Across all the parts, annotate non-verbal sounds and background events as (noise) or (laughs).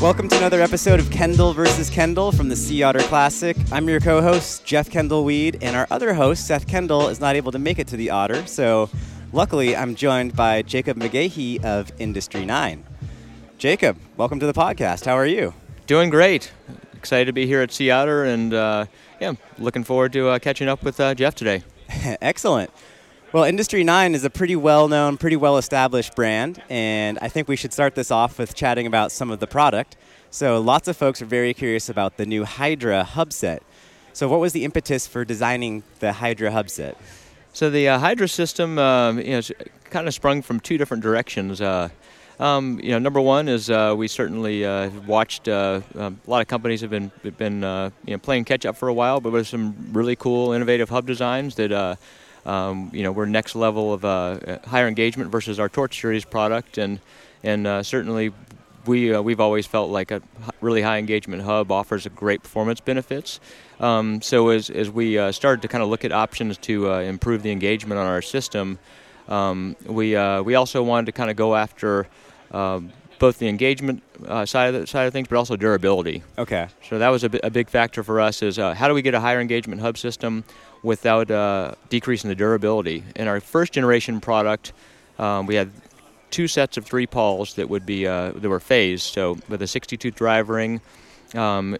Welcome to another episode of Kendall versus Kendall from the Sea Otter Classic. I'm your co host, Jeff Kendall Weed, and our other host, Seth Kendall, is not able to make it to the Otter. So, luckily, I'm joined by Jacob McGahey of Industry 9. Jacob, welcome to the podcast. How are you? Doing great. Excited to be here at Sea Otter, and uh, yeah, looking forward to uh, catching up with uh, Jeff today. (laughs) Excellent. Well, Industry 9 is a pretty well known, pretty well established brand, and I think we should start this off with chatting about some of the product. So, lots of folks are very curious about the new Hydra hub set. So, what was the impetus for designing the Hydra hub set? So, the uh, Hydra system um, you know, kind of sprung from two different directions. Uh, um, you know, number one is uh, we certainly uh, watched uh, um, a lot of companies have been been uh, you know playing catch up for a while, but with some really cool, innovative hub designs that uh, um, you know we're next level of uh, higher engagement versus our Torch series product, and and certainly we we've always felt like a really high engagement hub offers a great performance benefits. Um, so as as we started to kind of look at options to improve the engagement on our system. Um, we we also wanted to kind of go after um, both the engagement uh, side of the, side of things, but also durability. Okay. So that was a, a big factor for us. Is uh, how do we get a higher engagement hub system without uh, decreasing the durability? In our first generation product, um, we had two sets of three pawls that would be uh, that were phased. So with a 62 drive ring. Um,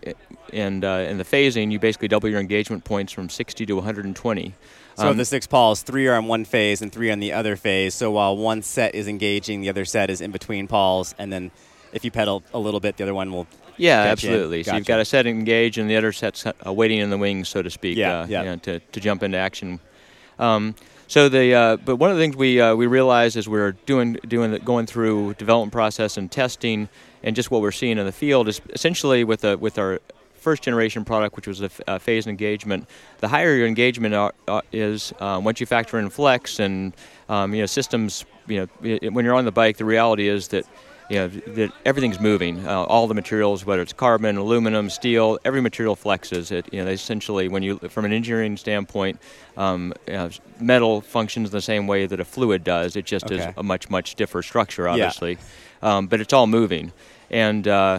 and uh, in the phasing, you basically double your engagement points from 60 to 120. So um, the six pawls, three are on one phase and three on the other phase. So while one set is engaging, the other set is in between pawls, and then if you pedal a little bit, the other one will. Yeah, absolutely. Gotcha. So you've got a set engaged, and the other set's uh, waiting in the wings, so to speak, yeah, uh, yeah. You know, to, to jump into action. Um, so the uh, but one of the things we uh, we realized as we are doing doing the, going through development process and testing and just what we're seeing in the field is essentially with a, with our first generation product, which was a, a phased engagement, the higher your engagement are, uh, is um, once you factor in flex and um, you know systems. You know, it, when you're on the bike, the reality is that you know that everything's moving. Uh, all the materials, whether it's carbon, aluminum, steel, every material flexes. It you know essentially when you from an engineering standpoint, um, you know, metal functions the same way that a fluid does. It just okay. is a much much different structure, obviously, yeah. um, but it's all moving and. Uh,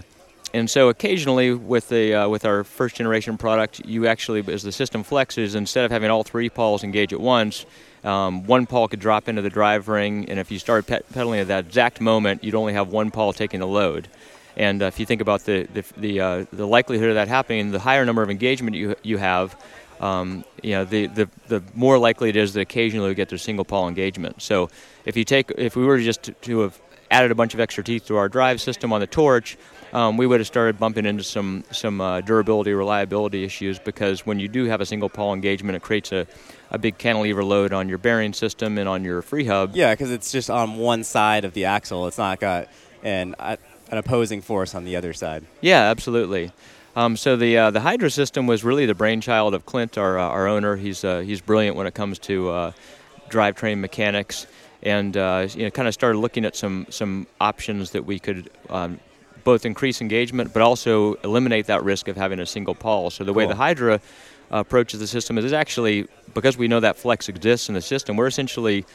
and so occasionally with the uh, with our first generation product, you actually as the system flexes, instead of having all three pawls engage at once, um, one pawl could drop into the drive ring, and if you started pe- pedaling at that exact moment, you'd only have one pawl taking the load. And uh, if you think about the the the, uh, the, likelihood of that happening, the higher number of engagement you you have, um, you know, the, the the more likely it is that occasionally we get to single pawl engagement. So if you take if we were just to, to have added a bunch of extra teeth to our drive system on the torch um, we would have started bumping into some some uh, durability, reliability issues because when you do have a single pawl engagement, it creates a, a big cantilever load on your bearing system and on your free hub. Yeah, because it's just on one side of the axle. It's not got an an opposing force on the other side. Yeah, absolutely. Um, so the uh, the Hydra system was really the brainchild of Clint, our uh, our owner. He's uh, he's brilliant when it comes to uh, drivetrain mechanics and uh, you know, kind of started looking at some some options that we could um, both increase engagement but also eliminate that risk of having a single pawl. So the cool. way the Hydra uh, approaches the system is, is actually because we know that flex exists in the system, we're essentially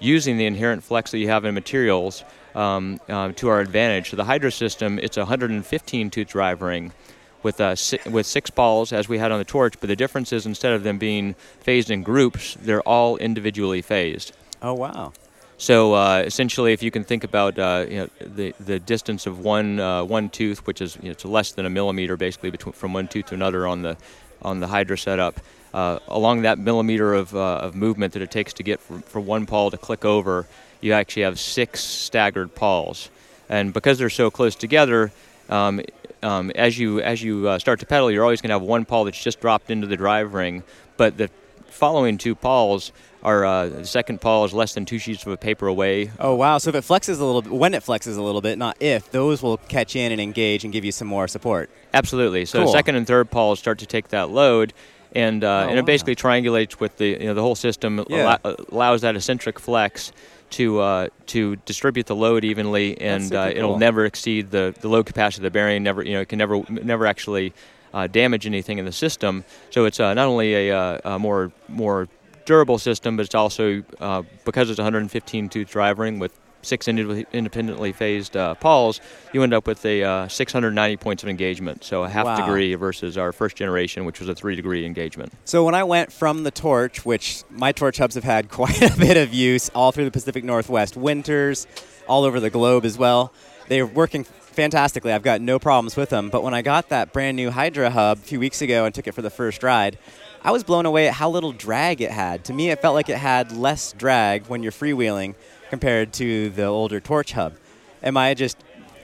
using the inherent flex that you have in materials um, uh, to our advantage. So the Hydra system, it's a 115 tooth drive ring with uh, si- with six pawls as we had on the torch, but the difference is instead of them being phased in groups, they're all individually phased. Oh wow! So uh, essentially, if you can think about uh, you know, the the distance of one uh, one tooth, which is you know, it's less than a millimeter basically between from one tooth to another on the on the Hydra setup, uh, along that millimeter of, uh, of movement that it takes to get from, from one pawl to click over, you actually have six staggered pawls, and because they're so close together. Um, um, as you as you uh, start to pedal, you're always going to have one pawl that's just dropped into the drive ring, but the following two pawls our uh, second pawl is less than two sheets of paper away. Oh wow! So if it flexes a little bit, when it flexes a little bit, not if, those will catch in and engage and give you some more support. Absolutely. So cool. second and third pawls start to take that load, and uh, oh, and it wow. basically triangulates with the you know the whole system yeah. allows that eccentric flex to uh, to distribute the load evenly, and uh, it'll never exceed the, the load capacity of the bearing. Never you know it can never never actually uh, damage anything in the system. So it's uh, not only a, uh, a, more more durable system, but it's also uh, because it's 115 tooth drive ring with six independently phased uh, pawls, you end up with a uh, 690 points of engagement, so a half wow. degree versus our first generation, which was a three degree engagement. So when I went from the torch, which my torch hubs have had (laughs) quite a bit of use all through the Pacific Northwest, winters, all over the globe as well, they're working fantastically. I've got no problems with them. But when I got that brand new Hydra hub a few weeks ago and took it for the first ride, I was blown away at how little drag it had. To me, it felt like it had less drag when you're freewheeling compared to the older Torch hub. Am I just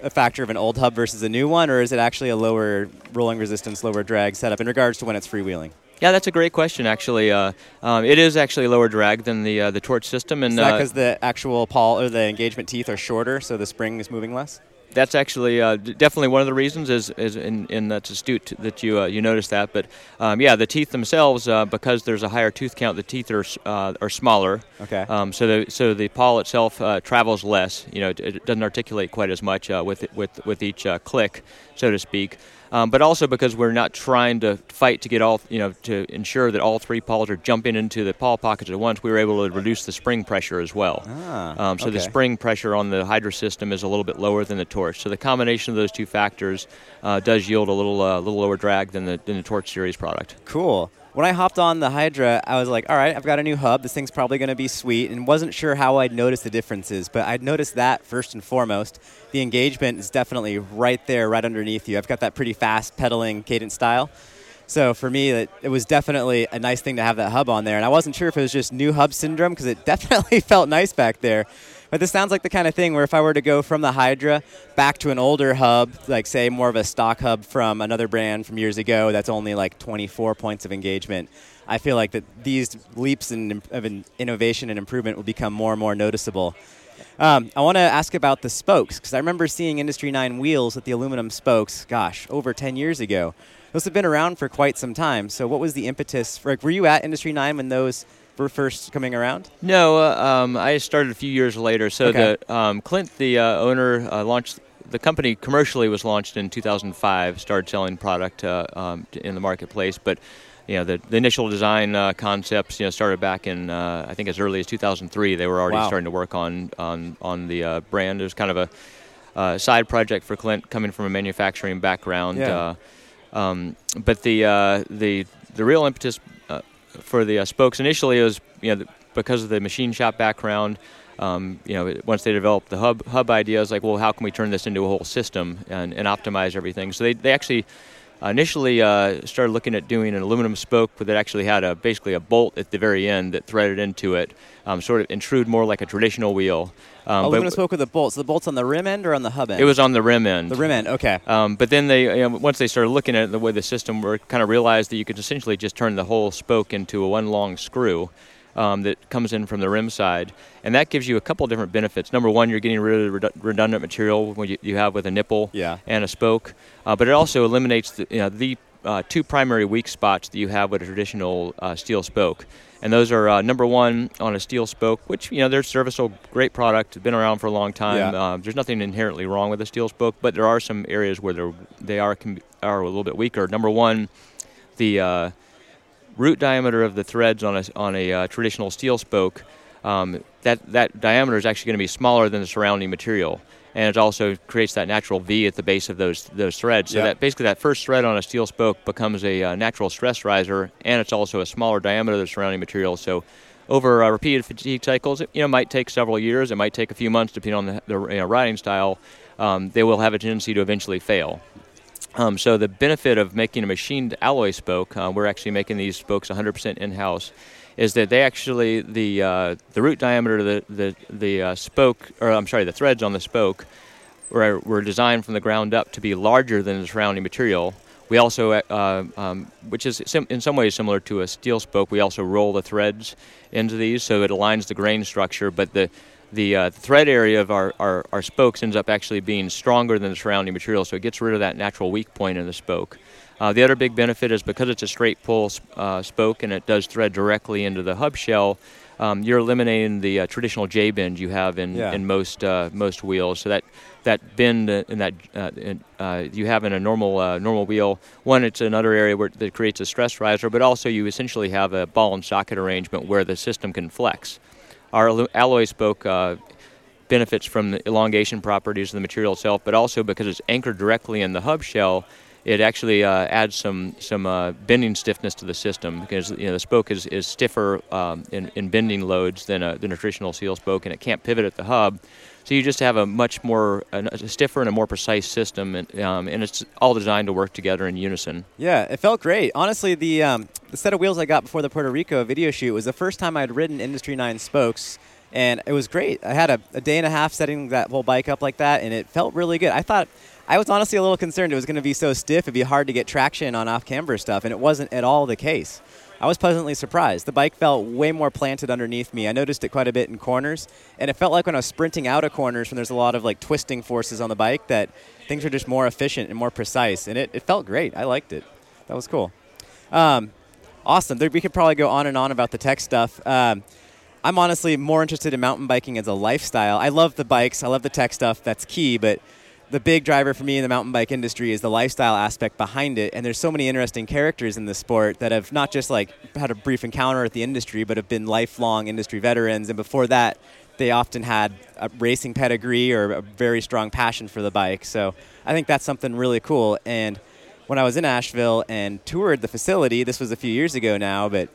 a factor of an old hub versus a new one, or is it actually a lower rolling resistance, lower drag setup in regards to when it's freewheeling? Yeah, that's a great question. Actually, uh, um, it is actually lower drag than the uh, the torch system, and is that because uh, the actual pawl or the engagement teeth are shorter, so the spring is moving less that's actually uh, definitely one of the reasons. Is, is in, in that's astute that you uh, you notice that. But um, yeah, the teeth themselves, uh, because there's a higher tooth count, the teeth are uh, are smaller. Okay. Um, so the so the pawl itself uh, travels less. You know, it, it, doesn't articulate quite as much uh, with with with each click, so to speak um, but also because we're not trying to fight to get all, you know, to ensure that all three pawls are jumping into the pawl pockets at once, we were able to reduce the spring pressure as well. Ah, um, so okay. the spring pressure on the Hydra system is a little bit lower than the Torch. So the combination of those two factors uh, does yield a little, uh, little lower drag than the, than the Torch series product. Cool when I hopped on the Hydra, I was like, all right, I've got a new hub. This thing's probably going to be sweet, and wasn't sure how I'd notice the differences, but I'd noticed that first and foremost. The engagement is definitely right there, right underneath you. I've got that pretty fast pedaling cadence style. So for me, it, it was definitely a nice thing to have that hub on there, and I wasn't sure if it was just new hub syndrome because it (laughs) definitely felt nice back there. But this sounds like the kind of thing where if I were to go from the Hydra back to an older hub, like say more of a stock hub from another brand from years ago, that's only like 24 points of engagement. I feel like that these leaps in, of innovation and improvement will become more and more noticeable. Um, I want to ask about the spokes because I remember seeing Industry 9 wheels with the aluminum spokes, gosh, over 10 years ago. Those have been around for quite some time. So, what was the impetus? For, like, were you at Industry 9 when those first coming around? No, uh, um, I started a few years later. So okay. the um, Clint, the uh, owner, uh, launched the company commercially was launched in 2005. Started selling product uh, um, in the marketplace, but you know the, the initial design uh, concepts you know started back in uh, I think as early as 2003. They were already wow. starting to work on on on the brand. It was kind of a uh, side project for Clint, coming from a manufacturing background. Yeah. Uh, um, but the uh, the the real impetus for the uh, spokes initially it was you know because of the machine shop background. Um, you know, once they developed the hub hub idea, like, well, how can we turn this into a whole system and, and optimize everything? So they, they actually initially uh, started looking at doing an aluminum spoke that actually had a basically a bolt at the very end that threaded into it, um, sort of intrude more like a traditional wheel. Um, aluminum spoke with a bolt. So the bolt's on the rim end or on the hub end? It was on the rim end. The rim end, okay. Um, but then they, you know, once they started looking at it, the way the system worked, kind of realized that you could essentially just turn the whole spoke into a one long screw. Um, that comes in from the rim side, and that gives you a couple different benefits. Number one, you're getting rid of the redundant material when you, you have with a nipple yeah. and a spoke, uh, but it also eliminates the, you know, the uh, two primary weak spots that you have with a traditional uh, steel spoke and those are uh, number one on a steel spoke, which you know they're serviceable, great product, been around for a long time. Yeah. Uh, there's nothing inherently wrong with a steel spoke, but there are some areas where they're they are are a little bit weaker. Number one, the uh, root diameter of the threads on a on a uh, traditional steel spoke. Um, that that diameter is actually going to be smaller than the surrounding material and it also creates that natural V at the base of those those threads. So yep. that basically that first thread on a steel spoke becomes a uh, natural stress riser, and it's also a smaller diameter of the surrounding material. So over uh, repeated fatigue cycles, it you know might take several years, it might take a few months depending on the, the you know, riding style. Um, they will have a tendency to eventually fail. Um, so the benefit of making a machined alloy spoke, uh, we're actually making these spokes 100% in-house is that they actually the uh, the root diameter of the the the uh, spoke, or I'm sorry, the threads on the spoke, were, were designed from the ground up to be larger than the surrounding material. We also, uh, um, which is sim- in some ways similar to a steel spoke, we also roll the threads into these so it aligns the grain structure, but the the, uh, thread area of our, our, our, spokes ends up actually being stronger than the surrounding material, so it gets rid of that natural weak point in the spoke. Uh, the other big benefit is because it's a straight pull uh, spoke and it does thread directly into the hub shell. Um, you're eliminating the uh, traditional J bend you have in, yeah. in most uh, most wheels. So that that bend in that uh, in, uh, you have in a normal normal wheel. One, it's another area where that creates a stress riser, but also you essentially have a ball and socket arrangement where the system can flex. Our alloy spoke benefits from the elongation properties of the material itself, but also because it's anchored directly in the hub shell, it actually uh, adds some some uh, bending stiffness to the system because you know the spoke is, is stiffer um, in, in bending loads than a, than a traditional steel spoke, and it can't pivot at the hub. So you just have a much more a stiffer and a more precise system, and, um, and, it's all designed to work together in unison. Yeah, it felt great. Honestly, the um, the set of wheels I got before the Puerto Rico video shoot was the first time I'd ridden Industry Nine spokes, and it was great. I had a, a day and a half setting that whole bike up like that, and it felt really good. I thought I was honestly a little concerned it was going to be so stiff, it'd be hard to get traction on off camber stuff, and it wasn't at all the case. I was pleasantly surprised. The bike felt way more planted underneath me. I noticed it quite a bit in corners, and it felt like when I was sprinting out of corners when there's a lot of like twisting forces on the bike that things are just more efficient and more precise, and it, it felt great. I liked it. That was cool. Um, awesome. There, we could probably go on and on about the tech stuff. Um, I'm honestly more interested in mountain biking as a lifestyle. I love the bikes. I love the tech stuff. That's key, but the big driver for me in the mountain bike industry is the lifestyle aspect behind it and there's so many interesting characters in the sport that have not just like had a brief encounter with the industry but have been lifelong industry veterans and before that they often had a racing pedigree or a very strong passion for the bike so i think that's something really cool and when i was in asheville and toured the facility this was a few years ago now but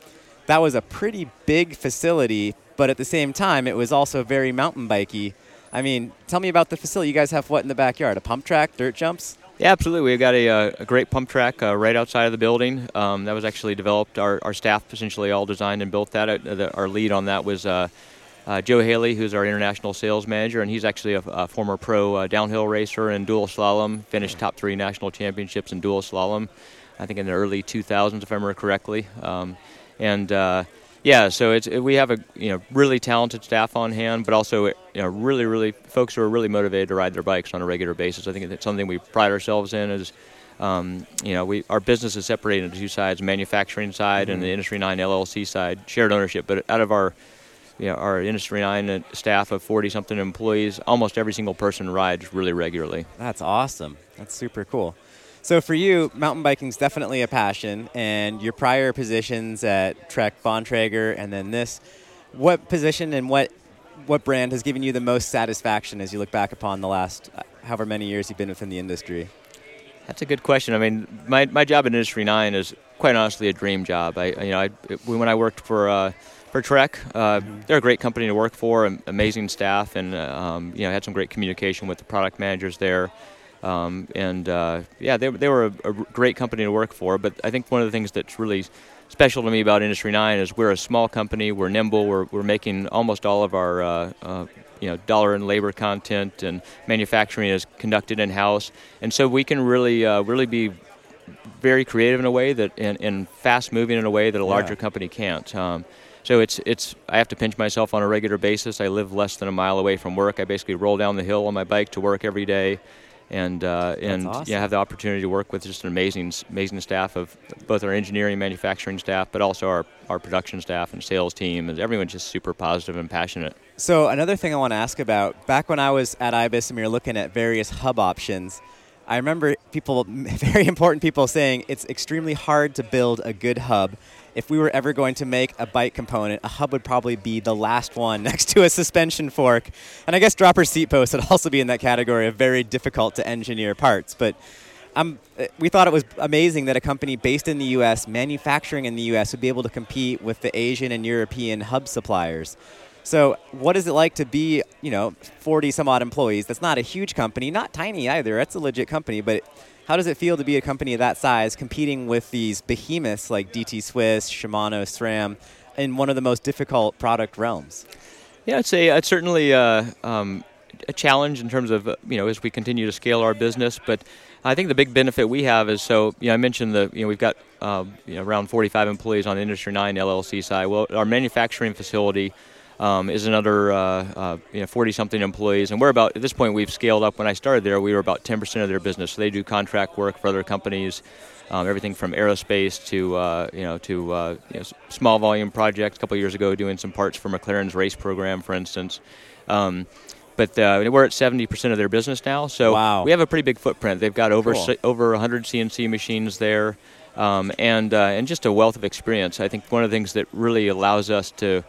that was a pretty big facility but at the same time it was also very mountain bikey I mean, tell me about the facility. You guys have what in the backyard? A pump track, dirt jumps? Yeah, absolutely. We've got a, uh, a great pump track uh, right outside of the building. Um, that was actually developed. Our, our staff essentially all designed and built that. Uh, the, our lead on that was uh, uh, Joe Haley, who's our international sales manager, and he's actually a, a former pro uh, downhill racer in dual slalom. Finished top three national championships in dual slalom, I think in the early 2000s, if I remember correctly. Um, and yeah, so it's we have a you know really talented staff on hand, but also you know really really folks who are really motivated to ride their bikes on a regular basis. I think it's something we pride ourselves in is. Um, you know, we our business is separated into two sides: manufacturing side mm-hmm. and the Industry Nine LLC side, shared ownership. But out of our, you know, our Industry Nine staff of 40 something employees, almost every single person rides really regularly. That's awesome. That's super cool. So for you, mountain biking is definitely a passion, and your prior positions at Trek Bontrager and then this, what position and what what brand has given you the most satisfaction as you look back upon the last uh, however many years you've been within the industry? That's a good question. I mean, my, my job in Industry Nine is quite honestly a dream job. I you know I, when I worked for uh, for Trek, uh, they're a great company to work for, amazing staff, and uh, um, you know had some great communication with the product managers there. Um, and uh, yeah, they, they were a, a, great company to work for. But I think one of the things that's really special to me about Industry 9 is we're a small company, we're nimble, we're, we're making almost all of our uh, uh, you know, dollar and labor content, and manufacturing is conducted in house. And so we can really, uh, really be very creative in a way that, and, and fast moving in a way that a larger yeah. company can't. Um, so it's it's I have to pinch myself on a regular basis. I live less than a mile away from work. I basically roll down the hill on my bike to work every day and uh, and awesome. yeah, have the opportunity to work with just an amazing amazing staff of both our engineering, and manufacturing staff, but also our our production staff and sales team, and everyone's just super positive and passionate. So another thing I want to ask about, back when I was at IBIS and we were looking at various hub options. I remember people, (laughs) very important people, saying it's extremely hard to build a good hub if we were ever going to make a bike component, a hub would probably be the last one (laughs) next to a suspension fork. And I guess dropper seat posts would (laughs) also be in that category of very difficult to engineer parts. But um, we thought it was amazing that a company based in the U.S., manufacturing in the U.S., would be able to compete with the Asian and European hub suppliers. So, what is it like to be, you know, 40 some odd employees? That's not a huge company, not tiny either. That's a legit company, but how does it feel to be a company of that size competing with these behemoths like DT Swiss, Shimano, SRAM in one of the most difficult product realms? Yeah, I'd say it's certainly uh, um, a challenge in terms of, uh, you know, as we continue to scale our business. But I think the big benefit we have is so, you know, I mentioned the, you know, we've got uh, you know, around 45 employees on Industry 9 LLC side. Well, our manufacturing facility um, is another uh, uh, you know 40 something employees, and we're about at this point we've scaled up. When I started there, we were about 10% of their business. So they do contract work for other companies, um, everything from aerospace to uh, you know to uh, you know, small volume projects. A couple years ago, doing some parts for McLaren's race program, for instance. Um, but uh, we're at 70% of their business now, so wow. we have a pretty big footprint. They've got over cool. over 100 CNC machines there, um, and uh, and just a wealth of experience. I think one of the things that really allows us to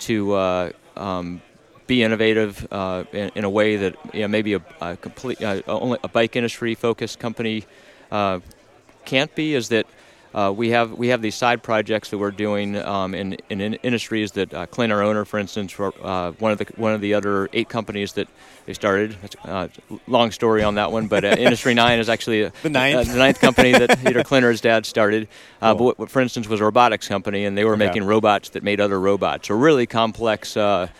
to uh, um, be innovative uh, in, in, a way that you know, maybe a, a complete uh, only a bike industry focused company uh, can't be. Is that uh, we have we have these side projects that we're doing um, in, in, in industries that uh, Clint, our owner, for instance, for, uh, one of the one of the other eight companies that they started. Uh, long story on that one, but uh, Industry (laughs) Nine is actually uh, the ninth the ninth company that (laughs) Peter Klinter's dad started. Cool. But what, for instance, was a robotics company, and they were making robots that made other robots. So really complex. That's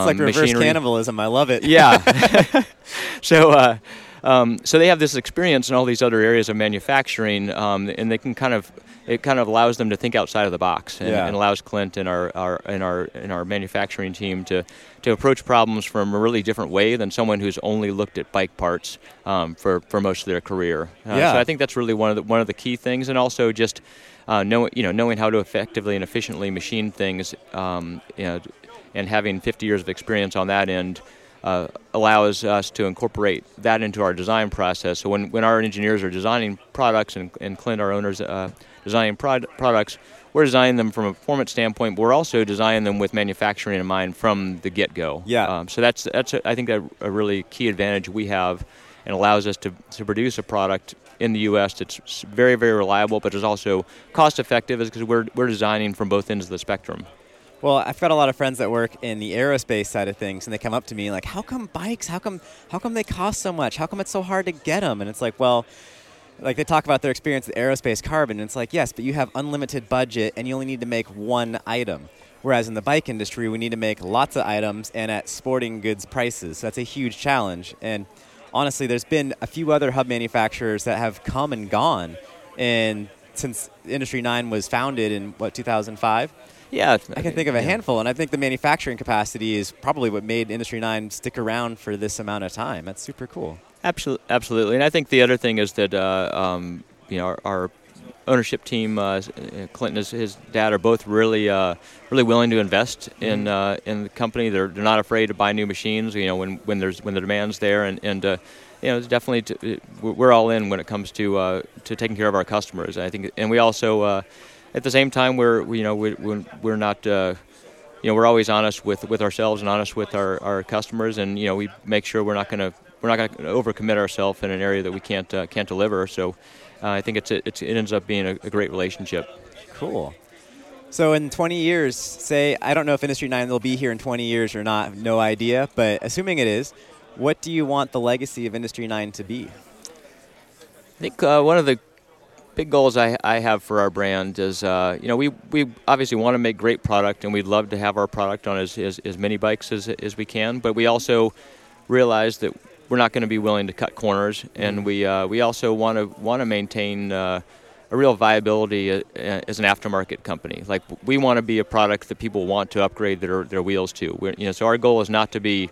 um, like reverse machinery. cannibalism. I love it. Yeah. (laughs) so. Um, so they have this experience in all these other areas of manufacturing, um, and they can kind of it kind of allows them to think outside of the box, and, yeah. and allows Clint and our, our and our and our manufacturing team to to approach problems from a really different way than someone who's only looked at bike parts um, for for most of their career. Uh, yeah. So I think that's really one of the one of the key things, and also just uh, know, you know knowing how to effectively and efficiently machine things, um, you know, and having 50 years of experience on that end uh, allows us to incorporate that into our design process. So when, when our engineers are designing products and, and Clint, our owners, uh, designing prod- products, we're designing them from a performance standpoint, but we're also designing them with manufacturing in mind from the get-go. Yeah. Um, so that's that's a, I think a, a really key advantage we have, and allows us to, to produce a product in the U.S. that's very very reliable, but is also cost effective, is because we're we're designing from both ends of the spectrum. Well, I've got a lot of friends that work in the aerospace side of things, and they come up to me like, "How come bikes? How come? How come they cost so much? How come it's so hard to get them?" And it's like, well, like they talk about their experience with aerospace carbon, and it's like, yes, but you have unlimited budget, and you only need to make one item. Whereas in the bike industry, we need to make lots of items and at sporting goods prices. So that's a huge challenge. And honestly, there's been a few other hub manufacturers that have come and gone, and since Industry Nine was founded in what 2005 yeah, I can think of a yeah. handful, and I think the manufacturing capacity is probably what made Industry Nine stick around for this amount of time. That's super cool. Absolutely, absolutely. And I think the other thing is that uh, um, you know our, our ownership team, uh, Clinton, his, his dad, are both really, uh, really willing to invest in mm-hmm. uh, in the company. They're, they're not afraid to buy new machines. You know, when, when there's when the demand's there, and and uh, you know, it's definitely to, we're all in when it comes to uh, to taking care of our customers. I think, and we also uh, at the same time, we're you know we, we're not uh, you know we're always honest with, with ourselves and honest with our, our customers, and you know we make sure we're not going to we're not going to overcommit ourselves in an area that we can't uh, can't deliver. So uh, I think it's, it's it ends up being a, a, great relationship. Cool. So in 20 years, say I don't know if Industry Nine will be here in 20 years or not, no idea. But assuming it is, what do you want the legacy of Industry Nine to be? I think uh, one of the big goals I, I have for our brand is, uh, you know, we, we obviously want to make great product and we'd love to have our product on as, as, as many bikes as, as we can, but we also realize that we're not going to be willing to cut corners and we, uh, we also want to want to maintain uh, a real viability uh, as an aftermarket company. Like we want to be a product that people want to upgrade their, their wheels to. We're, you know, so our goal is not to be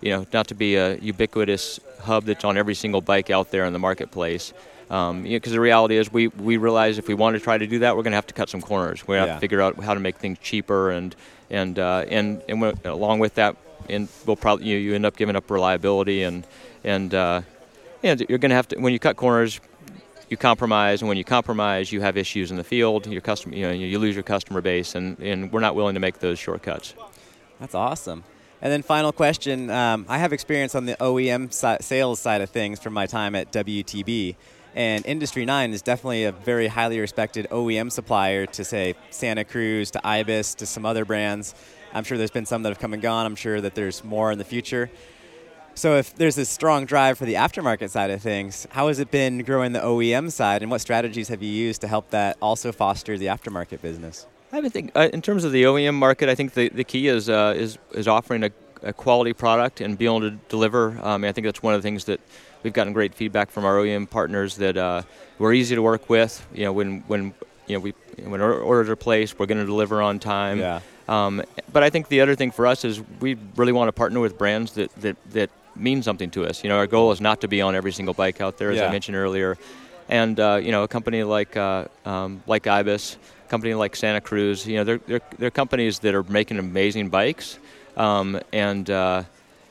you know, not to be a ubiquitous hub that's on every single bike out there in the marketplace, um, you know, the reality is, we, we realize if we want to try to do that, we're going to have to cut some corners. We have yeah. to figure out how to make things cheaper, and and uh, and and along with that, and we'll probably you, you end up giving up reliability, and and uh, and you're going to have to when you cut corners, you compromise, and when you compromise, you have issues in the field. Your customer, you know, you lose your customer base, and and we're not willing to make those shortcuts. That's awesome. And then final question: um, I have experience on the OEM si- sales side of things from my time at WTB. And Industry 9 is definitely a very highly respected OEM supplier to, say, Santa Cruz, to Ibis, to some other brands. I'm sure there's been some that have come and gone. I'm sure that there's more in the future. So, if there's this strong drive for the aftermarket side of things, how has it been growing the OEM side, and what strategies have you used to help that also foster the aftermarket business? I would think, uh, in terms of the OEM market, I think the, the key is uh, is is offering a, a, quality product and being able to deliver. Um, I think that's one of the things that we've gotten great feedback from our OEM partners that uh, we're easy to work with. You know, when when you know we when orders are placed, we're going to deliver on time. Yeah. Um, but I think the other thing for us is we really want to partner with brands that, that, that mean something to us. You know, our goal is not to be on every single bike out there, as yeah. I mentioned earlier. And uh, you know, a company like uh, um, like Ibis, a company like Santa Cruz, you know, they're, they're, they're companies that are making amazing bikes, um, and uh,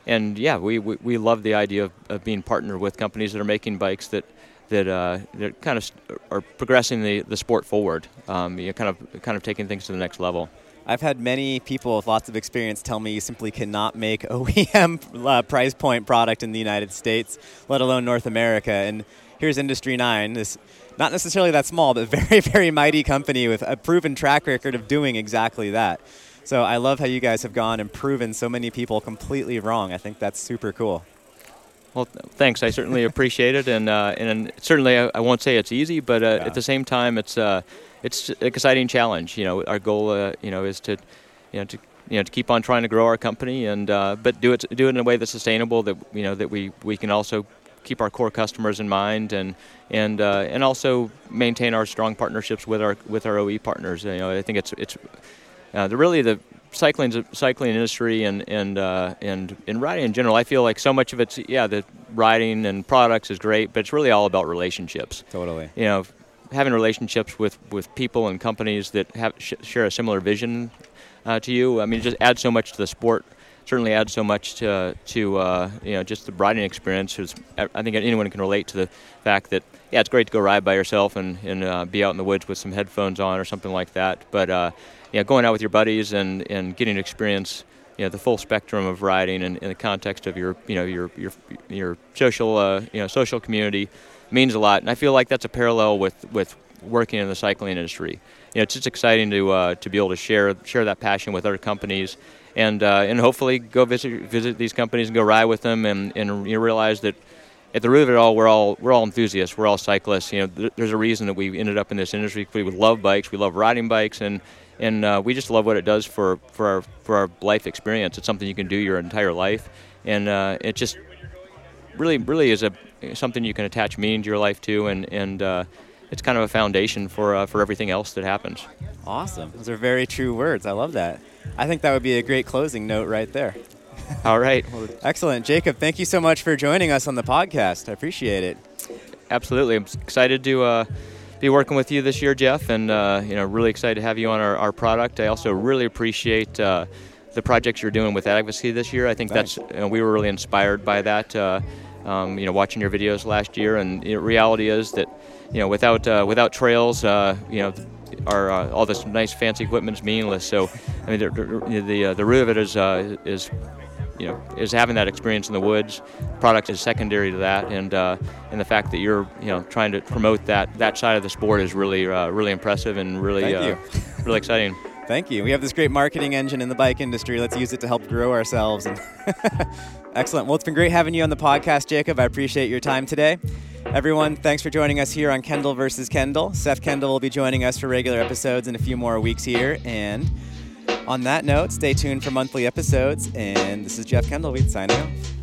and yeah, we, we, we love the idea of, of being partnered with companies that are making bikes that that uh, that kind of are progressing the, the sport forward. Um, you know, kind of kind of taking things to the next level. I've had many people with lots of experience tell me you simply cannot make (laughs) OEM uh, price point product in the United States, let alone North America. And here's Industry 9, this not necessarily that small, but (laughs) very, very mighty company with a proven track record of doing exactly that. So I love how you guys have gone and proven so many people completely wrong. I think that's super cool. Well, thanks. I certainly (laughs) appreciate it, and uh, and certainly I, I, won't say it's easy, but uh, yeah. at the same time, it's uh, it's an exciting challenge. You know, our goal, uh, you know, is to, you know, to you know to keep on trying to grow our company, and uh, but do it do it in a way that's sustainable. That you know that we we can also keep our core customers in mind, and and uh, and also maintain our strong partnerships with our with our OE partners. You know, I think it's it's the really the cycling cycling industry and and uh, and in riding in general, I feel like so much of it's yeah, the riding and products is great, but it's really all about relationships. Totally. You know, having relationships with with people and companies that have sh- share a similar vision uh, to you. I mean, it just adds so much to the sport. Certainly adds so much to to uh, you know just the riding experience. I think anyone can relate to the fact that yeah, it's great to go ride by yourself and and uh, be out in the woods with some headphones on or something like that. But uh, going out with your buddies and, and getting to experience you know the full spectrum of riding and in the context of your you know your your your social uh, you know social community means a lot and I feel like that's a parallel with with working in the cycling industry you know it's just exciting to uh, to be able to share share that passion with other companies and uh, and hopefully go visit visit these companies and go ride with them and and you realize that at the root of it all, we're all we're all enthusiasts. We're all cyclists. You know, th- there's a reason that we ended up in this industry. We love bikes. We love riding bikes, and and uh, we just love what it does for, for our for our life experience. It's something you can do your entire life, and uh, it just really really is a something you can attach meaning to your life to, and and uh, it's kind of a foundation for uh, for everything else that happens. Awesome, those are very true words. I love that. I think that would be a great closing note right there. (laughs) All right. Excellent, Jacob. Thank you so much for joining us on the podcast. I appreciate it. Absolutely, I'm excited to uh, be working with you this year, Jeff, and uh, you know, really excited to have you on our, our product. I also really appreciate uh, the projects you're doing with advocacy this year. I think Thanks. that's you know, we were really inspired by that. Uh, um, you know, watching your videos last year, and the reality is that you know, without uh, without trails, uh, you know, our uh, all this nice fancy equipment is meaningless. So, I mean, the the, the, the root of it is is you know is having that experience in the woods. Product is secondary to that, and uh, and the fact that you're you know trying to promote that that side of the sport is really uh, really impressive and really uh, really exciting. (laughs) Thank you. We have this great marketing engine in the bike industry. Let's use it to help grow ourselves. And (laughs) Excellent. Well, it's been great having you on the podcast, Jacob. I appreciate your time today. Everyone, thanks for joining us here on Kendall versus Kendall. Seth Kendall will be joining us for regular episodes in a few more weeks here, and on that note, stay tuned for monthly episodes. And this is Jeff Kendall. We signing off.